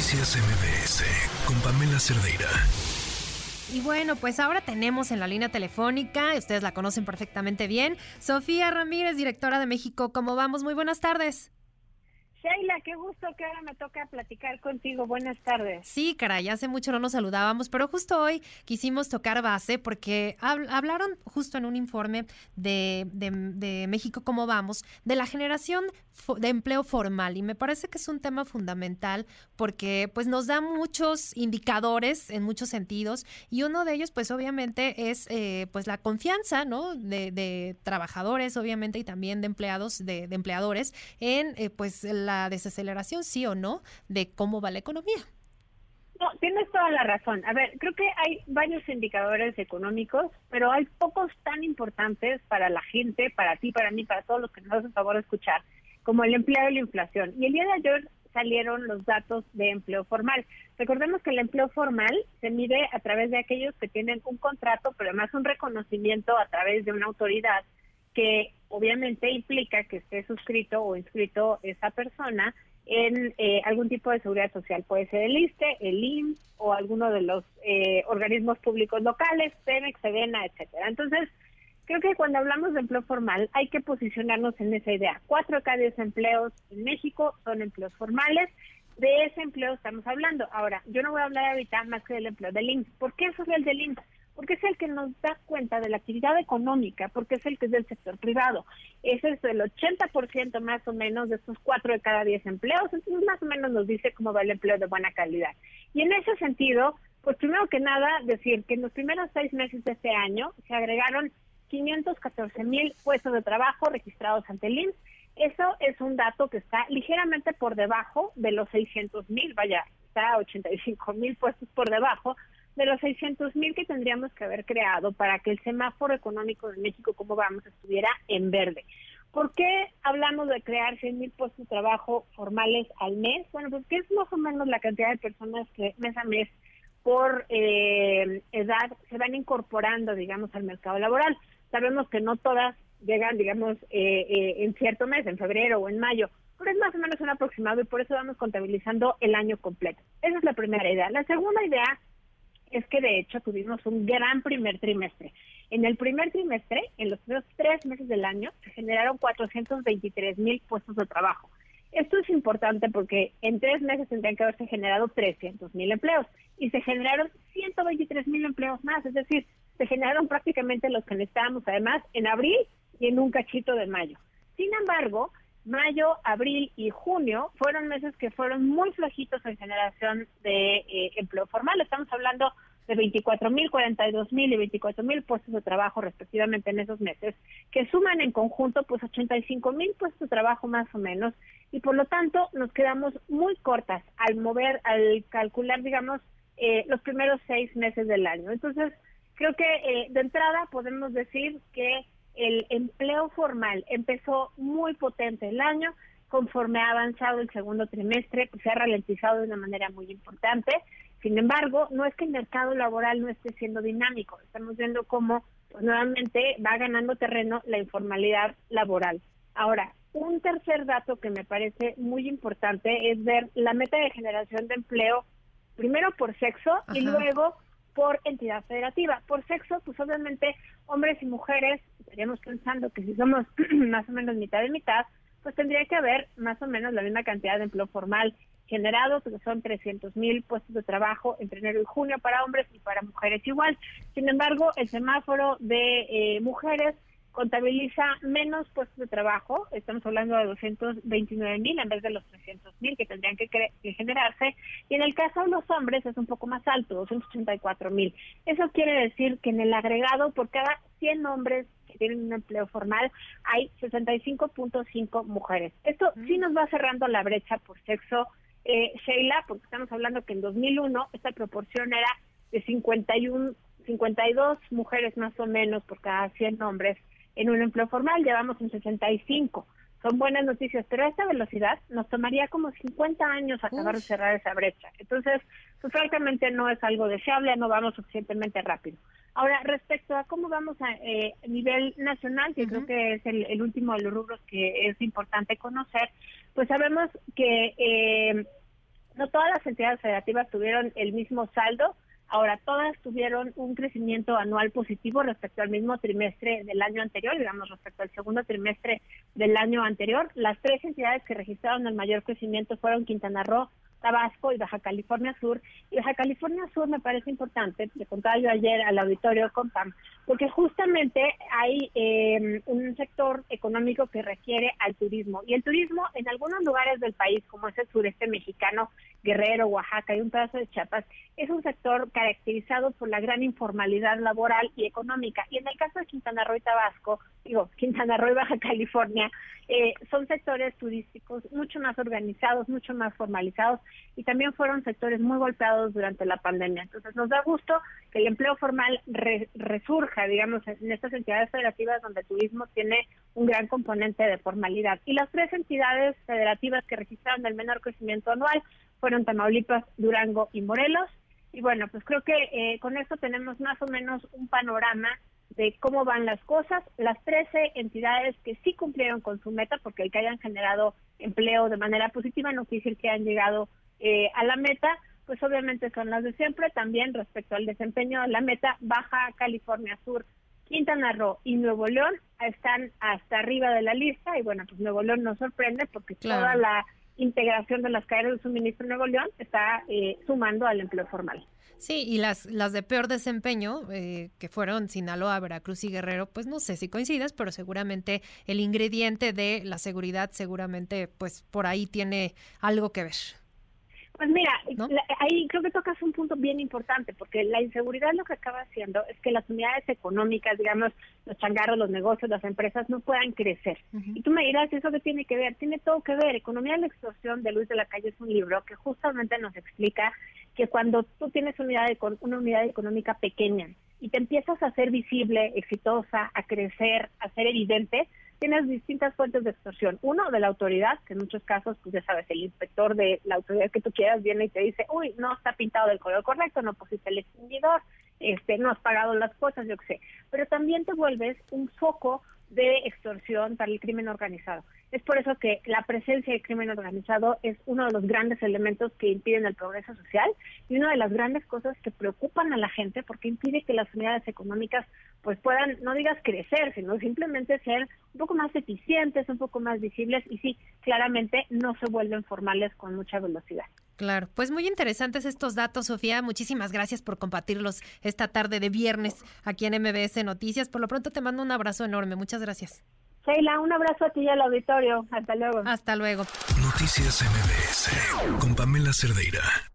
Noticias MBS con Pamela Cerdeira. Y bueno, pues ahora tenemos en la línea telefónica, ustedes la conocen perfectamente bien, Sofía Ramírez, directora de México. ¿Cómo vamos? Muy buenas tardes. Sheila, qué gusto que ahora me toca platicar contigo. Buenas tardes. Sí, caray, hace mucho no nos saludábamos, pero justo hoy quisimos tocar base porque hablaron justo en un informe de, de, México cómo vamos, de la generación de empleo formal y me parece que es un tema fundamental porque pues nos da muchos indicadores en muchos sentidos y uno de ellos pues obviamente es eh, pues la confianza, ¿no? De, trabajadores obviamente y también de empleados, de, empleadores en eh, pues la la desaceleración, sí o no, de cómo va la economía. No, tienes toda la razón. A ver, creo que hay varios indicadores económicos, pero hay pocos tan importantes para la gente, para ti, para mí, para todos los que nos hacen favor de escuchar, como el empleo y la inflación. Y el día de ayer salieron los datos de empleo formal. Recordemos que el empleo formal se mide a través de aquellos que tienen un contrato, pero además un reconocimiento a través de una autoridad que obviamente implica que esté suscrito o inscrito esa persona en eh, algún tipo de seguridad social. Puede ser el ISTE, el IMSS o alguno de los eh, organismos públicos locales, Pemex, Sedena, etcétera. Entonces, creo que cuando hablamos de empleo formal hay que posicionarnos en esa idea. Cuatro de cada diez empleos en México son empleos formales. De ese empleo estamos hablando. Ahora, yo no voy a hablar ahorita más que del empleo del IMSS. ¿Por qué eso es el del IMSS? Porque es el que nos da cuenta de la actividad económica, porque es el que es del sector privado. Ese es el 80% más o menos de estos cuatro de cada diez empleos, entonces más o menos nos dice cómo va el empleo de buena calidad. Y en ese sentido, pues primero que nada, decir que en los primeros seis meses de este año se agregaron 514 mil puestos de trabajo registrados ante el IMSS. Eso es un dato que está ligeramente por debajo de los 600 mil, vaya, está 85 mil puestos por debajo de los 600 mil que tendríamos que haber creado para que el semáforo económico de México, como vamos, estuviera en verde. ¿Por qué hablamos de crear 100 mil puestos de trabajo formales al mes? Bueno, pues que es más o menos la cantidad de personas que mes a mes por eh, edad se van incorporando, digamos, al mercado laboral. Sabemos que no todas llegan, digamos, eh, eh, en cierto mes, en febrero o en mayo, pero es más o menos un aproximado y por eso vamos contabilizando el año completo. Esa es la primera idea. La segunda idea es que de hecho tuvimos un gran primer trimestre. En el primer trimestre, en los primeros tres meses del año, se generaron 423 mil puestos de trabajo. Esto es importante porque en tres meses tendrían que haberse generado 300 mil empleos y se generaron 123 mil empleos más, es decir, se generaron prácticamente los que necesitábamos además en abril y en un cachito de mayo. Sin embargo, mayo, abril y junio fueron meses que fueron muy flojitos en generación de eh, empleo formal. Estamos hablando de 24 mil, 42 mil y 24 mil puestos de trabajo respectivamente en esos meses, que suman en conjunto pues 85 mil puestos de trabajo más o menos y por lo tanto nos quedamos muy cortas al mover, al calcular digamos eh, los primeros seis meses del año. Entonces creo que eh, de entrada podemos decir que el empleo formal empezó muy potente el año, conforme ha avanzado el segundo trimestre, pues se ha ralentizado de una manera muy importante. Sin embargo, no es que el mercado laboral no esté siendo dinámico, estamos viendo cómo pues, nuevamente va ganando terreno la informalidad laboral. Ahora, un tercer dato que me parece muy importante es ver la meta de generación de empleo, primero por sexo y luego por entidad federativa. Por sexo, pues obviamente hombres y mujeres, estaríamos pensando que si somos más o menos mitad de mitad, pues tendría que haber más o menos la misma cantidad de empleo formal generado, que son 300 mil puestos de trabajo entre enero y junio para hombres y para mujeres igual. Sin embargo, el semáforo de eh, mujeres contabiliza menos puestos de trabajo, estamos hablando de 229 mil en vez de los 300 mil que tendrían que, generarse, y en el caso de los hombres es un poco más alto, 284 mil. Eso quiere decir que en el agregado, por cada 100 hombres que tienen un empleo formal, hay 65.5 mujeres. Esto sí nos va cerrando la brecha por sexo, eh, Sheila, porque estamos hablando que en 2001 esta proporción era de 51 52 mujeres más o menos por cada 100 hombres en un empleo formal, llevamos en 65. Son buenas noticias, pero a esta velocidad nos tomaría como 50 años acabar de cerrar esa brecha. Entonces, pues francamente no es algo deseable, no vamos suficientemente rápido. Ahora, respecto a cómo vamos a eh, nivel nacional, que creo que es el, último de los rubros que es importante conocer, pues sabemos que eh, No todas las entidades federativas tuvieron el mismo saldo, Ahora, todas tuvieron un crecimiento anual positivo respecto al mismo trimestre del año anterior, digamos, respecto al segundo trimestre del año anterior. Las tres entidades que registraron el mayor crecimiento fueron Quintana Roo, Tabasco y Baja California Sur. Y Baja California Sur me parece importante, le contaba yo ayer al auditorio con Pam, porque justamente hay eh, un sector económico que requiere al turismo. Y el turismo en algunos lugares del país, como es el sureste mexicano, Guerrero, Oaxaca y un pedazo de Chiapas, es un sector caracterizado por la gran informalidad laboral y económica. Y en el caso de Quintana Roo y Tabasco, digo, Quintana Roo y Baja California, eh, son sectores turísticos mucho más organizados, mucho más formalizados y también fueron sectores muy golpeados durante la pandemia. Entonces nos da gusto que el empleo formal resurja, digamos, en estas entidades federativas donde el turismo tiene un gran componente de formalidad. Y las tres entidades federativas que registraron el menor crecimiento anual fueron Tamaulipas, Durango y Morelos. Y bueno, pues creo que eh, con esto tenemos más o menos un panorama de cómo van las cosas. Las 13 entidades que sí cumplieron con su meta, porque el que hayan generado empleo de manera positiva no quiere decir que hayan llegado eh, a la meta, pues obviamente son las de siempre. También respecto al desempeño de la meta, Baja California Sur, Quintana Roo y Nuevo León están hasta arriba de la lista. Y bueno, pues Nuevo León nos sorprende porque toda la integración de las cadenas de suministro en Nuevo León está eh, sumando al empleo formal. Sí, y las, las de peor desempeño, eh, que fueron Sinaloa, Veracruz y Guerrero, pues no sé si coincides, pero seguramente el ingrediente de la seguridad seguramente pues por ahí tiene algo que ver. Pues mira, ahí creo que tocas un punto bien importante, porque la inseguridad lo que acaba haciendo es que las unidades económicas, digamos, los changarros, los negocios, las empresas, no puedan crecer. Y tú me dirás, ¿eso qué tiene que ver? Tiene todo que ver. Economía de la extorsión de Luis de la Calle es un libro que justamente nos explica que cuando tú tienes una unidad, una unidad económica pequeña y te empiezas a hacer visible, exitosa, a crecer, a ser evidente, tienes distintas fuentes de extorsión. Uno, de la autoridad, que en muchos casos, pues ya sabes, el inspector de la autoridad que tú quieras viene y te dice, uy, no está pintado del color correcto, no pusiste el extinguidor, este, no has pagado las cosas, yo qué sé. Pero también te vuelves un foco de extorsión para el crimen organizado. Es por eso que la presencia del crimen organizado es uno de los grandes elementos que impiden el progreso social y una de las grandes cosas que preocupan a la gente porque impide que las unidades económicas pues puedan, no digas crecer, sino simplemente ser un poco más eficientes, un poco más visibles y sí, claramente no se vuelven formales con mucha velocidad. Claro, pues muy interesantes estos datos, Sofía. Muchísimas gracias por compartirlos esta tarde de viernes aquí en MBS Noticias. Por lo pronto te mando un abrazo enorme. Muchas gracias. Sheila, un abrazo a ti y al auditorio. Hasta luego. Hasta luego. Noticias MBS con Pamela Cerdeira.